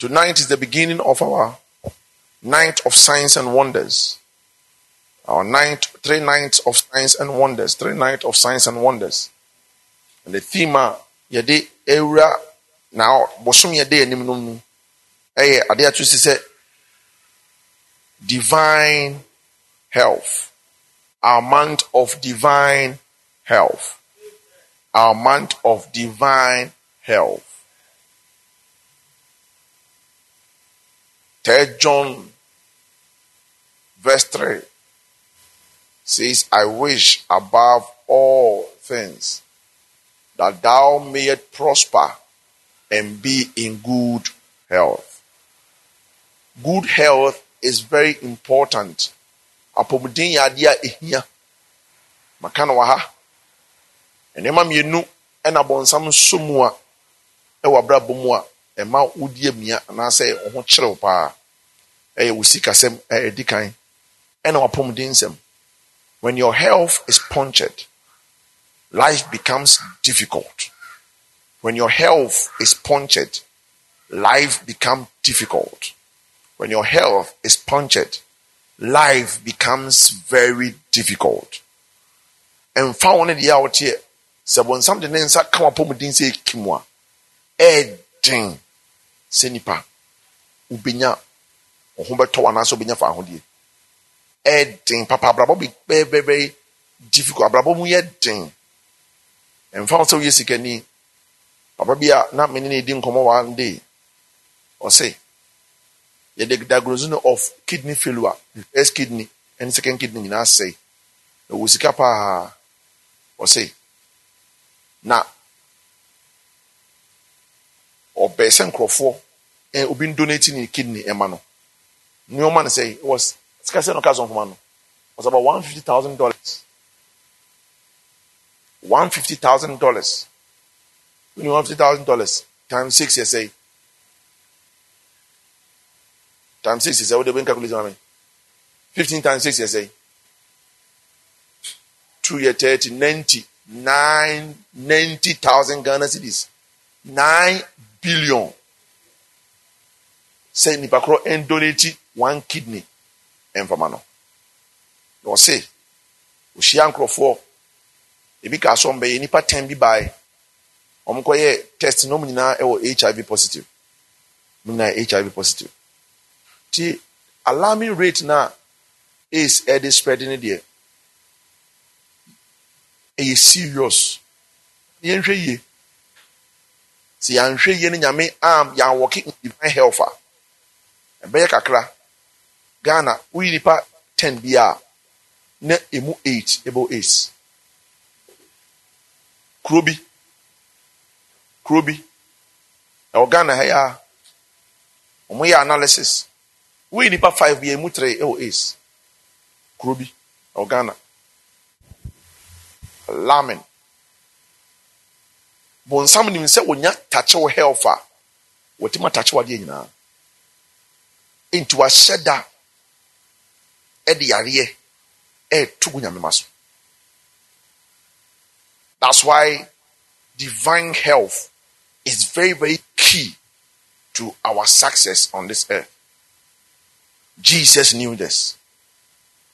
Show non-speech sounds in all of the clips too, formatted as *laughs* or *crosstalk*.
Tonight is the beginning of our night of signs and wonders. Our night, three nights of signs and wonders, three nights of signs and wonders. And the theme, yɛde ewura na bosom yɛde anim no mu ɛyɛ sɛ divine health, our month of divine health, our month of divine health. Third John verse 3 says, I wish above all things that thou mayest prosper and be in good health. Good health is very important. Apɔmuden yɛ adeɛ a ehia. Maka no wɔ ha. Nneɛma mmienu ɛna bɔnsam nso mu a ɛwɔ ɛma wodi amia anaasɛ ɔho kyerɛw paa. Ɛyɛ wo sikasɛm ɛyɛ eh, kan ɛna wapɔmuden. When your health is punctured, life becomes difficult. When your health is punctured, life becomes difficult. When your health is punctured, life becomes very difficult. And found the out here, so when something else come up with say kimwa, eh, ɛɛden sɛ nipa wobɛnya ɔho bɛtɔ anaasɛ wobɛnya fa ahodie ɛɛden papa abrabɔ bi bɛɛbɛbɛ difficult. Abrabɔ mu yɛ den. Ɛmfa wo sɛ woyɛ sikani papa bi a na mene ne ɛdi nkɔmmɔ one day ɔse yɛde diagnose no of kidney failure the first kidney and second kidney nyinaa sɛe. Ɛwɔ sika paa ɔse na ɔbɛɛ sɛ nkurɔfoɔ ɛ obi donate ne kidney ɛma no. Nneɛma no sɛ it was sika no ka sɔnfoma no was about one fifty thousand dollars. one fifty thousand dollars. One fifty thousand dollars times six yɛ sɛ times six yɛ sɛ wode bɛ calculate ma mi. fifteen times six yɛ sɛ two yɛ thirty ninety nine ninety thousand Ghana cedis. Nine billion. Sɛ nipa korɔ ɛndonate one kidney ɛnfama no na ɔse ohyia nkurɔfoɔ ebi ka so ɔmbɛyɛ nipa ten bi bae wɔn kɔyɛ test na wɔn nyinaa ɛwɔ hiv positive. Wɔn nyinaa hiv positive. Ti alarming rate na aids ɛde spread ne deɛ. Ɛyɛ serious. Yɛnhwɛ yie sɛ yɛanhwɛ yie no nyame am yɛanwɔke divine health a. Ɛbɛyɛ kakra. Ghana woyi nipa ten bi a na emu eight ɛbɔ aids kuro bi. Kuro bi. Ɛwɔ ghana ha yi a wɔn yɛ analysis. Woyi nipa five bi emu three ɛwɔ aids kuro bi. Ɛwɔ ghana. Alarming bonsam nim sɛ wonya takyew health a wɔtumi atakyew adeɛ nyinaa. Nti wahyɛ da ɛde yareɛ ɛɛto gu nyamema so. That's why divine health is very very key to our success on this earth. Jesus knew this.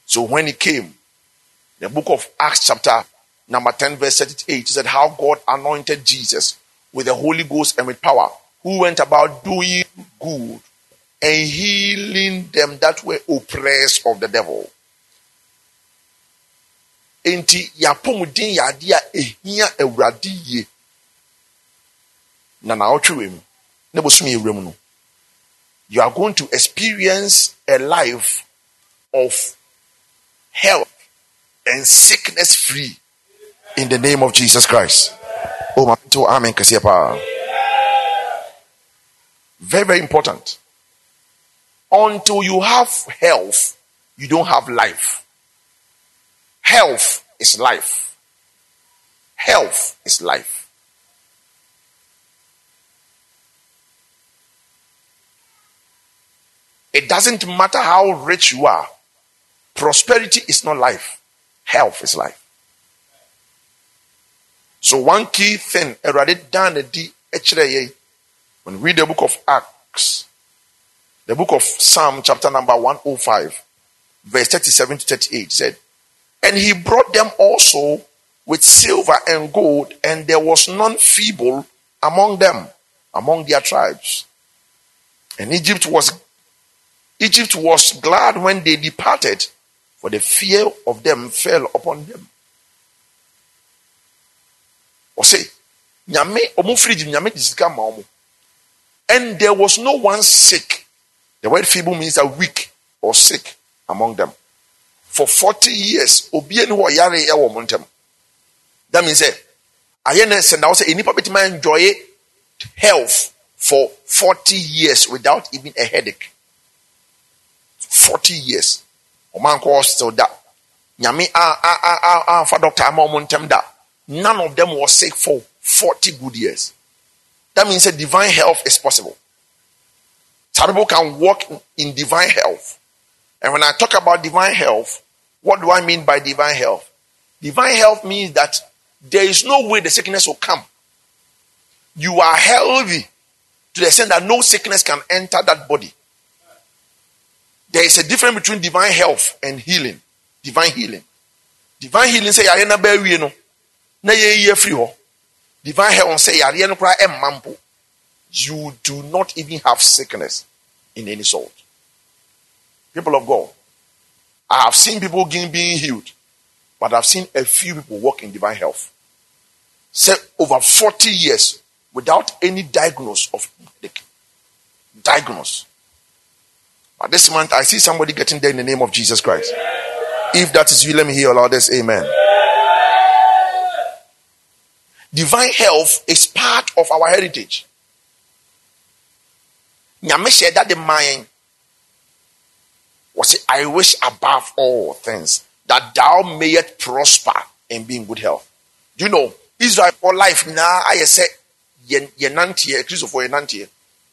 So when he came the book of acts chapter number 10 verse 38 he said how god anointed jesus with the holy ghost and with power who went about doing good and healing them that were oppressed of the devil. Enti yapɔmuden yɛ adeɛ a ehia awurade yie. Na na ɔtwe mu na bosom no. You are going to experience a life of health and sickness free in the name of Jesus Christ. Oh, my amen. Very, very important. Until you have health, you don't have life. Health is life. Health is life. It doesn't matter how rich you are. Prosperity is not life. Health is life. So one key thing, erradate down thechreye when we read the book of Acts, The book of Psalm, chapter number 105, verse 37 to 38 said, And he brought them also with silver and gold, and there was none feeble among them, among their tribes. And Egypt was Egypt was glad when they departed, for the fear of them fell upon them. Ɔse, nyame ɔmo firi Egypt nyame de sika ma ɔmo, and there was no one sick. The word feeble means that weak or sick among them. For forty years, obi ani hɔ yare ɛwɔ ɔmo ntɛm. That means that ayɛ na sɛ na ɔsɛ enipa betuma enjoy health for forty years without even a headache. 40 years ɔman kɔ hospital da nyame amfa doctor ama ɔmo ntɛm da none of them was sick for 40 good years. That means that divine health is possible. Some people can walk in divine health. And when i talk about divine health what do i mean by divine health? Divine health means that there is no way the sickness will come. You are healthy to the extent that no sickness can enter that body. There is a difference between divine health and healing. Divine healing. Divine healing say bawie no na ye free ho. Divine health say yare no kra emampo. You do not even have sickness in any sort. People of God, I have seen people being healed, but I've seen a few people walk in divine health. Say over 40 years without any diagnosis of diagnosis. But this month, I see somebody getting there in the name of Jesus Christ. If that is you, let me hear all this. Amen. Divine health is part of our heritage. Nyame said that the mind was I wish above all things that thou mayest prosper and be in good health. Do you know Israel for life now? I say ye nantie, Christopher for ye nantie.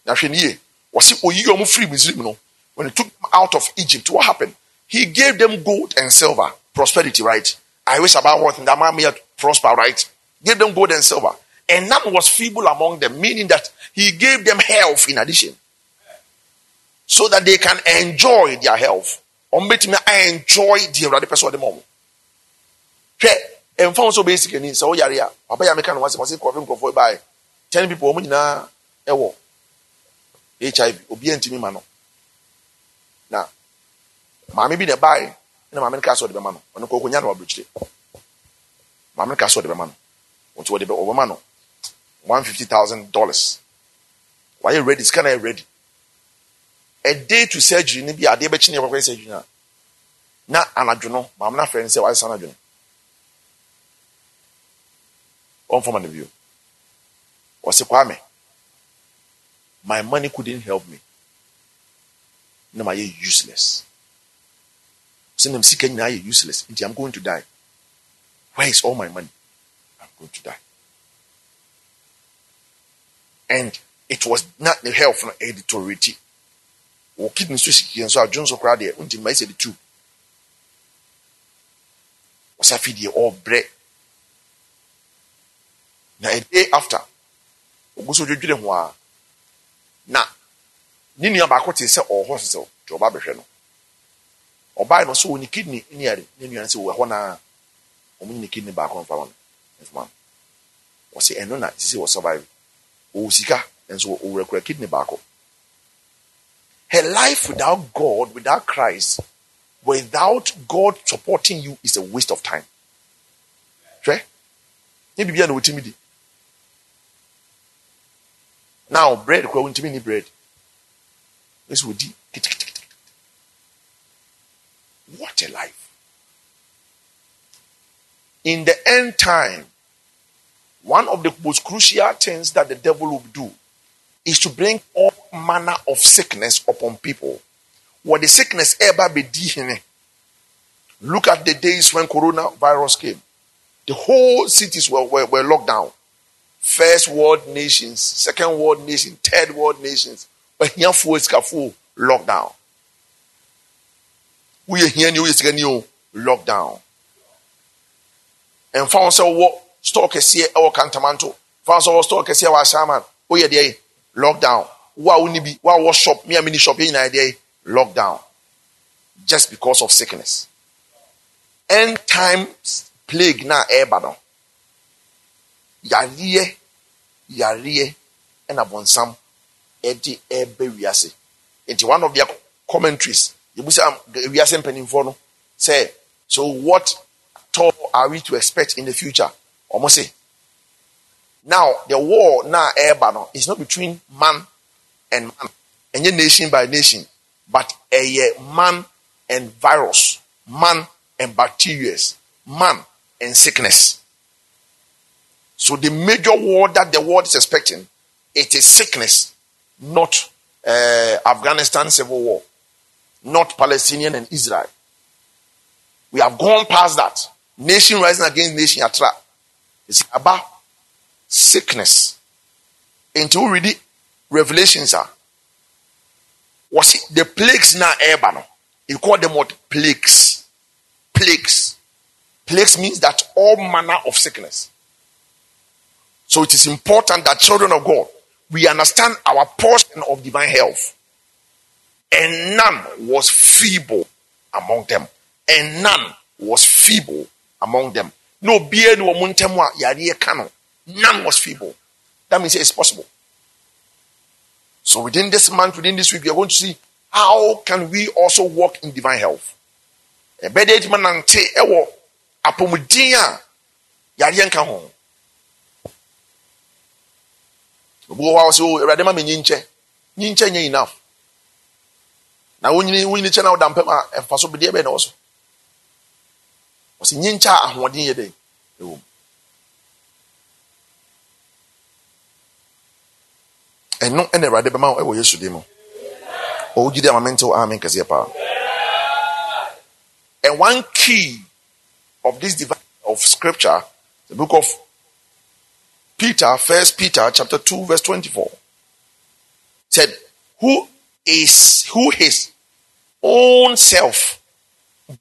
Na hwɛ nie, wɔsi oyi ɔmo firi Misrim no when he took them out of Egypt, what happened? He gave them gold and silver, prosperity, right? I wish about what in that man may prosper, right? Gave them gold and silver. And none was feeble among them, meaning that he gave them health in addition. So that they can enjoy their health. Ɔmbɛtumi enjoy the awurade pɛ sɛ ɔde ma ɔmo hwɛ mfa so basic ani sɛ woyare a papa yɛ meka no wasɛ wɔse kɔfe nkurɔfoɔ baɛ ten people ɔmo nyinaa ɛwɔ hiv obiaa ntumi ma no. Na maame bi na ɛbaeɛ na maame no kaa sɛ ɔde bɛma no. Ɔno kɔ ɔkɔnya no wabrɛkyire maame no kaa sɛ ɔde bɛma no nti wɔde ɔbɛma no one fifty thousand dollars. Wayɛ ready? Sika na yɛ ready. A day to surgery ni bi adeɛ bɛkyi ne yɛ kɔkɔɛ surgery na na anadwo no maame no afrɛ no sɛ wayɛ sa anadwo no ɔmfama no bio ɔse kwame my money couldn't help me. Na mayɛ useless. Sɛ nam sika nyinaa yɛ useless. Nti i'm going to die. Where is all my money going to die and it was not the health no ɛyɛ deteriorate wɔ kidney so sikiɛ nso adwo nso koraa deɛ nti mma sɛ de tu. Ɔsa fi deɛ ɔbrɛ. Na a day after ogu so dwodwere ho a na ne nua baako te sɛ ɔwɔ hospital nti ɔba bɛhwɛ no. Ɔbaa no so wɔ ne kidney ne yɛre ne nua no sɛ wɔ hɔ naa. Ɔmo ne kidney baako mfa wɔn mfama wɔsɛ ɛno na sisi wɔ survive. Ɔwɔ sika nso ɔwurakura kidney baako. Her life without God without Christ without God supporting you is a waste of time. Hwɛ? Ne biribi a na wɔtumi di. Now bread kora wɔntumi ni bread. Ɛsɛ wɔdi kitikiti what a life. In the end time one of the most crucial things that the devil will do is to bring all manner of sickness upon people. What the sickness ever be look at the days when coronavirus came. The whole cities were, were, were locked down. First world nations second world nations third world nations. But here ahiafoɔ sikafoɔ lockdown woyɛ hiani woyɛ sikani o lockdown mfa wɔn sɛ wɔwɔ store kɛseɛ ɛwɔ kantamanto. Fa sɛ wɔwɔ store kɛseɛ wɔ asaman woyɛ deɛ lockdown. Wo a woni bi wo a wɔ shop me a mini shop yɛ nyinaa deɛ lockdown. Just because of sickness. End times plague na ɛreba no. Yareɛ yareɛ ɛna bɔnsam ɛde ɛreba wiase. Nti one of their commentaries yɛbusa wiase mpanimfoɔ no say so what toll are we to expect in the future ɔmo say now the war now ɛreba no is not between man and man. Ɛnyɛ nation by nation but a man and virus man and bacteria man and sickness. So the major war that the world is expecting it is sickness not uh, afghanistan civil war not palestinian and israel. We have gone past that. Nation rising against nation atra it's about sickness. Until we read revelations are was it the plagues now ɛreba you call them what? Plagues. Plagues. Plagues means that all manner of sickness. So it is important that children of god we understand our portion of divine health. And none was feeble among them. And none was feeble among them no beer no muntemwa yari kano None was feeble. That means it's possible. So within this month, within this week, we are going to see how can we also walk in divine health. ɛbɛda adwuma nante ɛwɔ apɔmuden a yareɛ nka ho obi wɔ hɔ a wɔsɛ o awurade ma me nyinkyɛ nyinkyɛ nyɛ enough na wonyini wonyini kyɛ na woda mpɛm a ɛmfa so bedeɛ bɛɛ na wɔ so wɔsɛ nyinkyɛ a ahoɔden yɛ dɛ ɛwɔ mu. Ɛno ɛna awurade bɛma wo ɛwɔ yesu din mu. Ɔwogyi de ama mentew amen kɛseɛ paa. And one key of this divine of scripture the book of peter first peter chapter 2 verse 24 said who is who his own self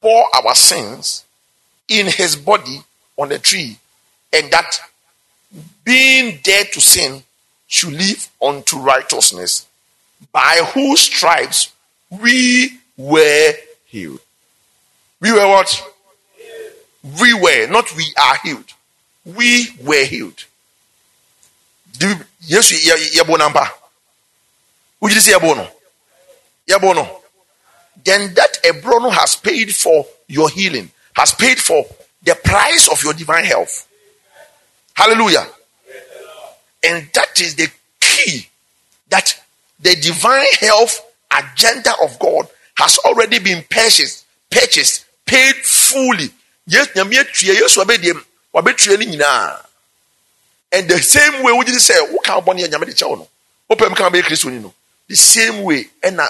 bore our sins in his body on the tree and that being dead to sin should live unto righteousness, by whose stripes we were healed. We were what? We were, not we are healed. We were healed. Yes, yabo number. Would you say yabo no? Then that Ebrono has paid for your healing, has paid for the price of your divine health. Hallelujah. And that is the key that the divine health agenda of God has already been purchased, purchased, paid fully. Yes, and the same way we did say, "Who can born here? Nyame de no." Open can be Christ no. The same way, and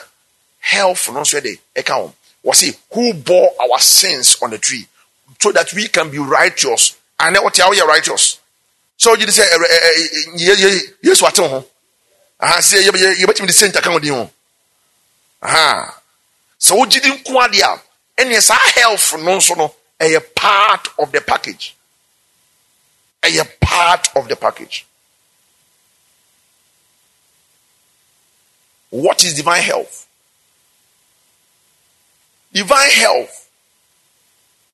health no so dey kan was he who bore our sins on the tree so that we can be righteous. And what are you uh-huh. righteous? So you say, yes, what ho. Aha, say, you bet me the center can do. Aha. So you quadia? And yes, our health no so no a part of the package. A part of the package. What is divine health? Divine health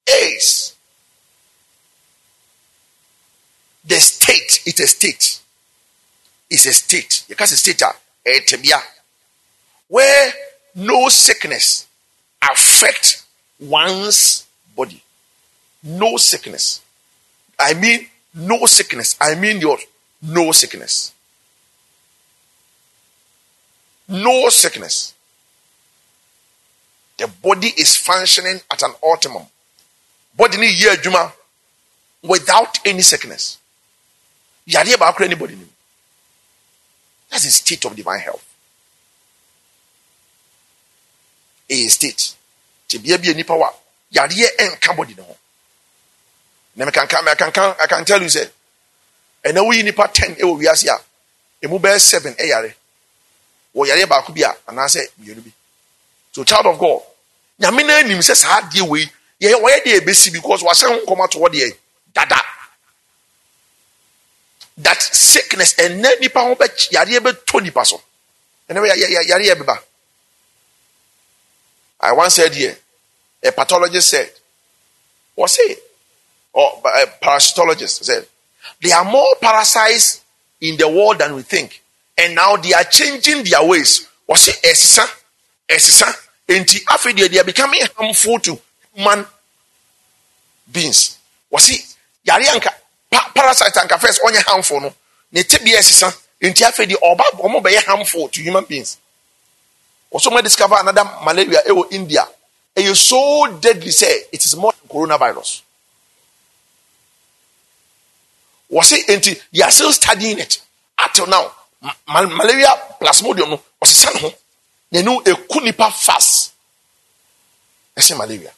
is the state is a state. It's a state. You can't say state ah, where no sickness affect one's body. No sickness. I mean no sickness. I mean your no sickness. No sickness. The body is functioning at an optimum. Body need year juma without any sickness. Yadeɛ baako anybody nim that's a state of divine health. A state. Te bia bi nipa wa yadeɛ ɛnka body ne ho. Na mekanka mekanka i can tell you say ɛna woyi nipa ten ɛwɔ wiase a emu bɛyɛ seven ɛyare. Wɔ yadeɛ baako bi a anaasɛ mmienu bi so child of god nyame na anim sɛ saa adeɛ wei yɛ wɔyɛ deɛ ebesi because wahyɛ ho nkɔmɔ ato hɔ deɛ dada. That sickness and nipa ho bɛ yareɛ bɛtɔ nipa so. Ɛnɛ yare yɛ beba i once said here a pathologist said was it or a eh, parasitologist said there are more parasites in the world than we think and now they are changing their ways. It ɛsesa ɛsesa nti afei deɛ they are becoming harmful to human beings. Was it yare anka pa parasite anka first ɔnyɛ harmful no. Ne tibia ɛsesa nti afei deɛ ɔba ɔmo bɛyɛ harmful to human beings. Wɔso mo discover another malaria ɛwɔ india. Ɛyɛ so deadly say it is more than coronavirus. Wɔsi nti they are still studying it. Until now mal malaria plasmodium no ɔsesa ne ho n'anu eku nipa fast ɛsɛ malaria.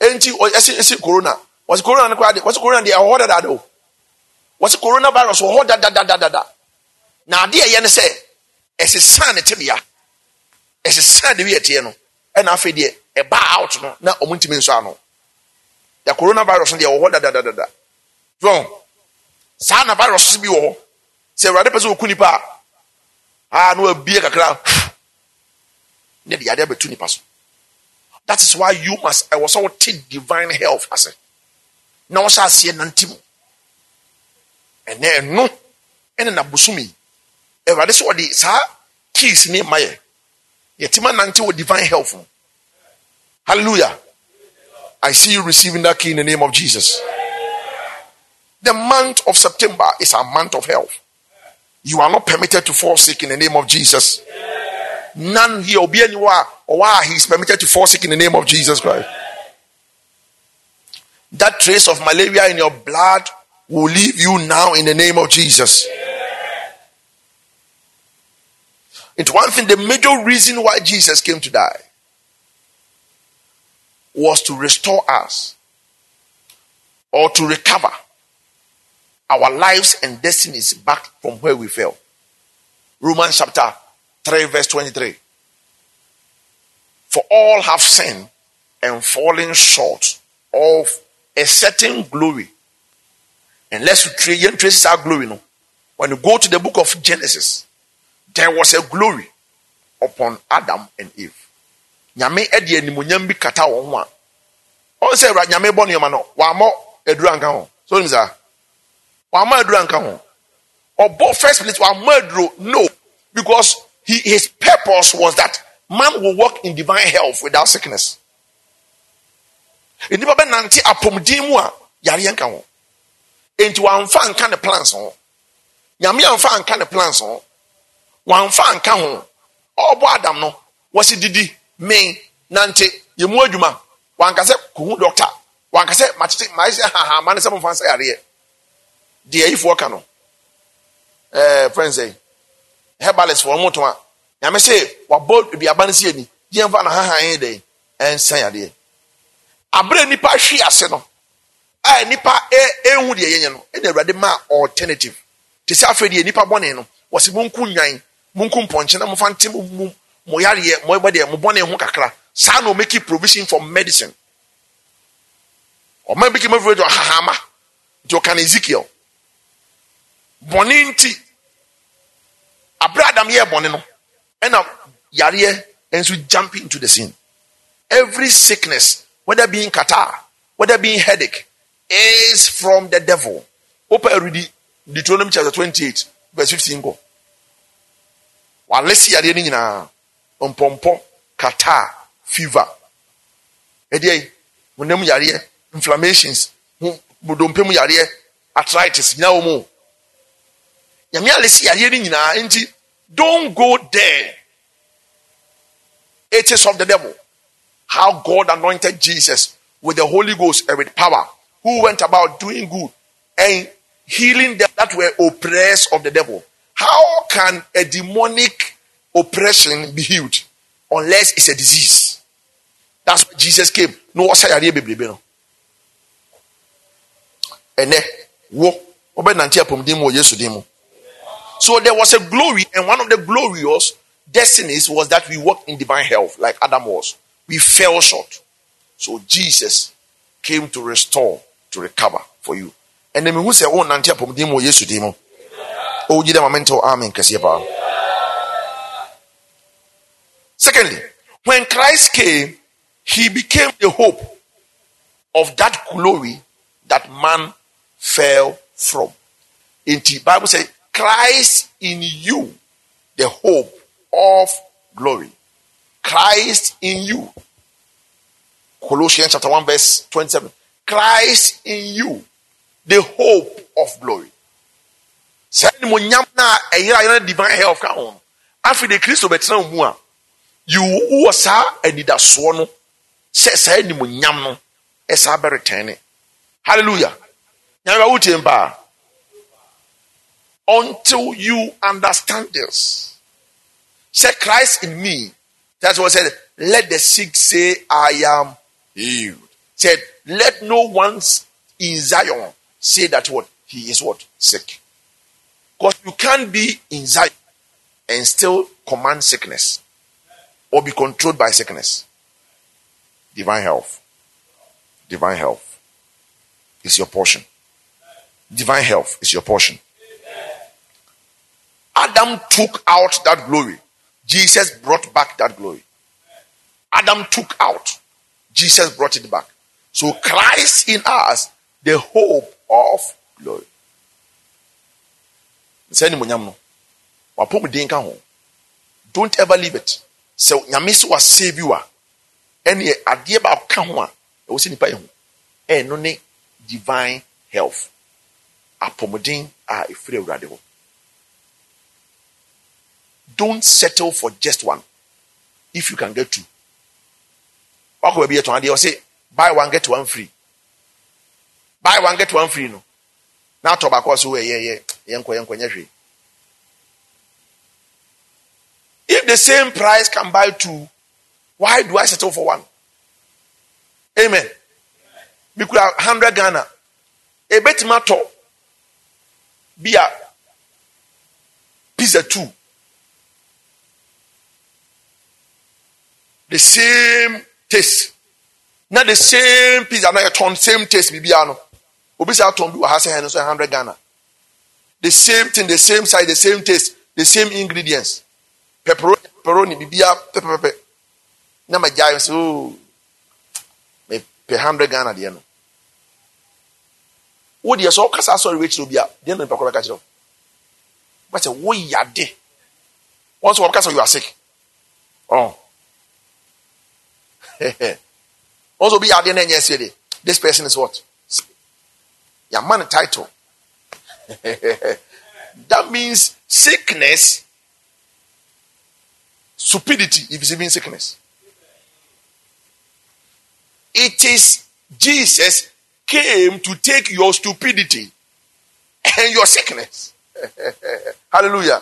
Nti ɛsɛ ɛsɛ corona. Wɔsi corona ne kora de wɔsi corona de ɛwɔ dada o. Wɔsi coronavirus wɔ hɔ dadadadada na adeɛ yɛ ne sɛ ɛsesa ne tibia ɛsesa de bi yɛ teɛ no. Ɛna afei deɛ ɛba out no na ɔmo ntumi nso ano. Ya coronavirus no deɛ ɛwɔ hɔ dadadadada. So saa na virus bi wɔ hɔ. Sɛ awurade pɛ sɛ oku nipa a a na wabie kakra. Ne de adeɛ bɛtu nipa so. That is why you must ɛwɔ sɛ wɔte divine health ase na wɔhyɛ aseɛ nante mu. Ɛnɛ ɛno ɛne na bosomi awurade sɛ ɔde saa keys ne ma yɛ. Yɛtima nante wɔ divine health hallelujah. I see you receiving that key in the name of jesus. The month of september is a month of health. You are not permitted to fall sick in the name of jesus none here obi anywhere or why he is permitted to fall sick in the name of jesus christ that trace of malaria in your blood will leave you now in the name of Jesus. It's one thing, the major reason why Jesus came to die was to restore us or to recover our lives and destinies back from where we fell. Romans chapter 3, verse 23. For all have sinned and fallen short of a certain glory unless you trace, our glory. No. When you go to the book of Genesis, there was a glory upon Adam and Eve. Nyame ɛde animonyam bi kata wɔn ho a ɔn sɛ nyame bɔ nneɛma no wàmɔ aduru anka ho so nim saa wàmɔ aduru anka ho first place wàmɔ aduru no because he, his purpose was that man will walk in divine health without sickness. Nnipa bɛ nante apɔmuden mu a yareɛ nka ho. Nti wamfa nka ne plans ho. Nyame amfa nka ne plans ho. Wamfa nka ho. Ɔbɔ adam no wɔsi didi men nante yɛ mu adwuma. Wankasɛ kuhu dɔkta wankasɛ matete maa sɛ haha ma ne sɛ mo fa nsa yareɛ. Deɛ ayifoɔ no. Ɛɛ friends ɛyi herbalist wɔn mo to a nyame sɛ wabɔ aduaba no si ani yɛn fa na haha yɛn dɛ ɛnsa yareɛ abere nipa hwi ase no. A nipa ehu deɛ yɛnyɛ no. Ɛna awurade ma alternative. Te sɛ afei deɛ nipa bɔne no. Wɔsi mo nku nwan mo nku mpɔnkye na mo fa nte mo mu mo yareɛ mo deɛ mo bɔne ho kakra saa na o make provision for medicine. Ɔman bi kema fure de ɔhahama nti ɔka na ezekiel. Bɔne nti abere adam yɛ bɔne no ɛna yareɛ nso jump into the scene every sickness whether being catarrh whether being headache is from the devil. Open read Deuteronomy chapter 28, verse 15 go. Walesi ade ni nyinaa mpɔmpɔ kata fever ɛdeɛ honam yareɛ inflammations bodompe mu yareɛ arthritis nyinaa wɔ mu nyame alesi yareɛ ni nyinaa nti don't go there it is of the devil how God anointed Jesus with the Holy Ghost and with power who went about doing good and healing them that were oppressed of the devil. How can a demonic oppression be healed unless it's a disease? That's why Jesus came. No, so there was a glory, and one of the glorious destinies was that we walked in divine health, like Adam was. We fell short. So Jesus came to restore to recover for you. And then we say, Oh, Nantia Pomdimo, yes, to Dimo. Oh, you didn't oh, oh, amen to Amen, Kasiapa. Secondly, when Christ came, he became the hope of that glory that man fell from. In the Bible says, Christ in you, the hope of glory. Christ in you. Colossians chapter 1, verse 27. Christ in you, the hope of glory. Sɛ animonyam na ɛyɛ ayɛ divine health ka ho afei de kristo bɛtena mu a yiwu wɔ saa anidasoɔ no sɛ saa animonyam no ɛsaa bɛretɛn ne hallelujah nyame wotie mpaa until you understand this. Say christ in me. That's what said. Let the sick say i am healed. Said let no one in zion say that what? He is what? Sick. Because you can't be in zion and still command sickness or be controlled by sickness. Divine health. Divine health is your portion. Divine health is your portion Adam took out that glory. Jesus brought back that glory. Adam took out. Jesus brought it back. So Christ in us, the hope of glory. Don't ever leave it. So nyame sɛ wasave you a ɛne adeɛ baako ka ho a ɛwɔ sɛ ne divine health a ɛfiri awurade don't settle for just one. If you can get two. Wako baby to ande say buy one get one free. Buy one get one free no. Tobacco so yeah yeah yenko yenko nyehwe. If the same price can buy two, why do I settle for one? Amen. We could have 100 Ghana. A bit matter. Be a pizza two. The same taste Not the same pizza na yɛtɔn same taste biribiara no obi sɛ atɔn bi wɔ ha sɛ hɛn nso hundred ghana the same thing the same size the same taste the same ingredients pepperoni pepperoni biribiara pɛpɛpɛpɛ na ma gya so ooo mepɛ hundred ghana deɛ no wo deɛ sɛ ɔkasa asɔre wɔ akyire obi a deɛ na nipa kɔ bɛka kyerɛ wo wɔn sɛ woyade wɔn sɛ wɔbɛka sɛ you are sick ɔn. *laughs* also be adding any city. This person is what? Your man title. *laughs* that means sickness, stupidity, if it's even sickness. It is Jesus came to take your stupidity and your sickness. *laughs* Hallelujah.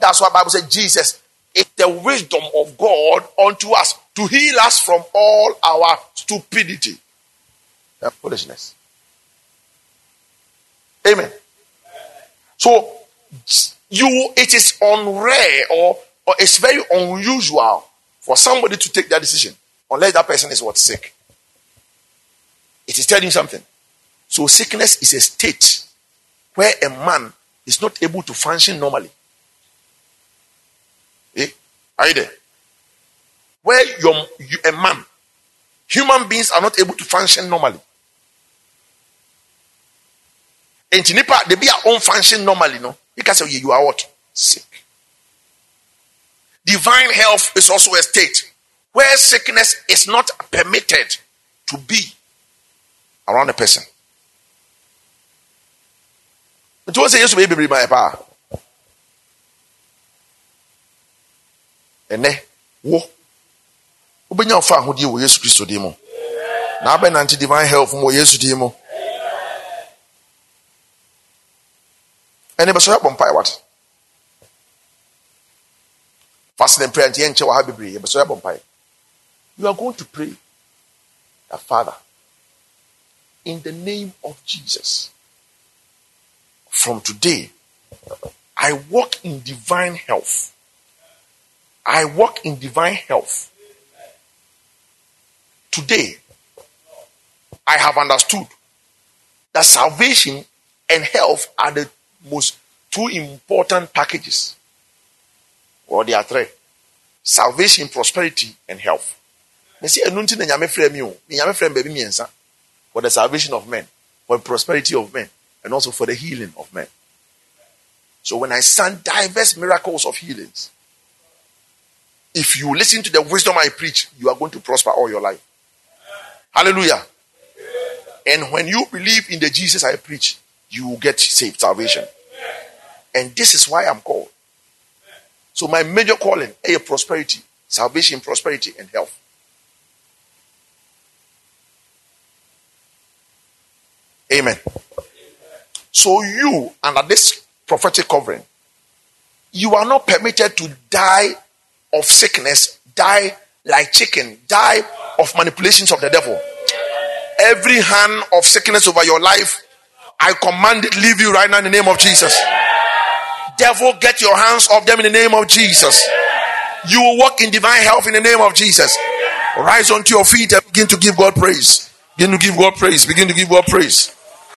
That's why Bible said Jesus is the wisdom of God unto us to heal us from all our stupidity and foolishness. Amen. So you it is unrare or, or it's very unusual for somebody to take that decision unless that person is what sick. It is telling you something. So sickness is a state where a man is not able to function normally. Eh? Are you there? Where you're, you, a man, human beings are not able to function normally. And nipa, they be our own function normally, no? Because you are what? Sick. Divine health is also a state where sickness is not permitted to be around a person. It was a yes, baby, my pa. And then, whoa wobɛnya ɔfa ahodeɛ wɔ yesu kristo din mu. Na abɛnante divine health mu wɔ yesu din mu. Ɛne bɛsɔre abɔ mpae wat. Fasting and prayer nti yɛnkyɛ wɔ ha bebree yɛbɛsɔre abɔ mpae you are going to pray that father in the name of jesus from today i walk in divine health. I walk in divine health Today, I have understood that salvation and health are the most two important packages. Or there are three. salvation, prosperity, and health. See enunti mi. For the salvation of men, for the prosperity of men, and also for the healing of men. So when I sang diverse miracles of healings, if you listen to the wisdom I preach, you are going to prosper all your life. Hallelujah. And when you believe in the Jesus I preach, you will get saved, salvation. And this is why I'm called. So my major calling is prosperity, salvation, prosperity, and health. Amen. So you, under this prophetic covering, you are not permitted to die of sickness, die like chicken, die of manipulations of the devil. Every hand of sickness over your life, I command it leave you right now in the name of Jesus. Devil, get your hands off them in the name of Jesus. You will walk in divine health in the name of Jesus. Rise onto your feet and begin to give God praise. Begin to give God praise. Begin to give God praise.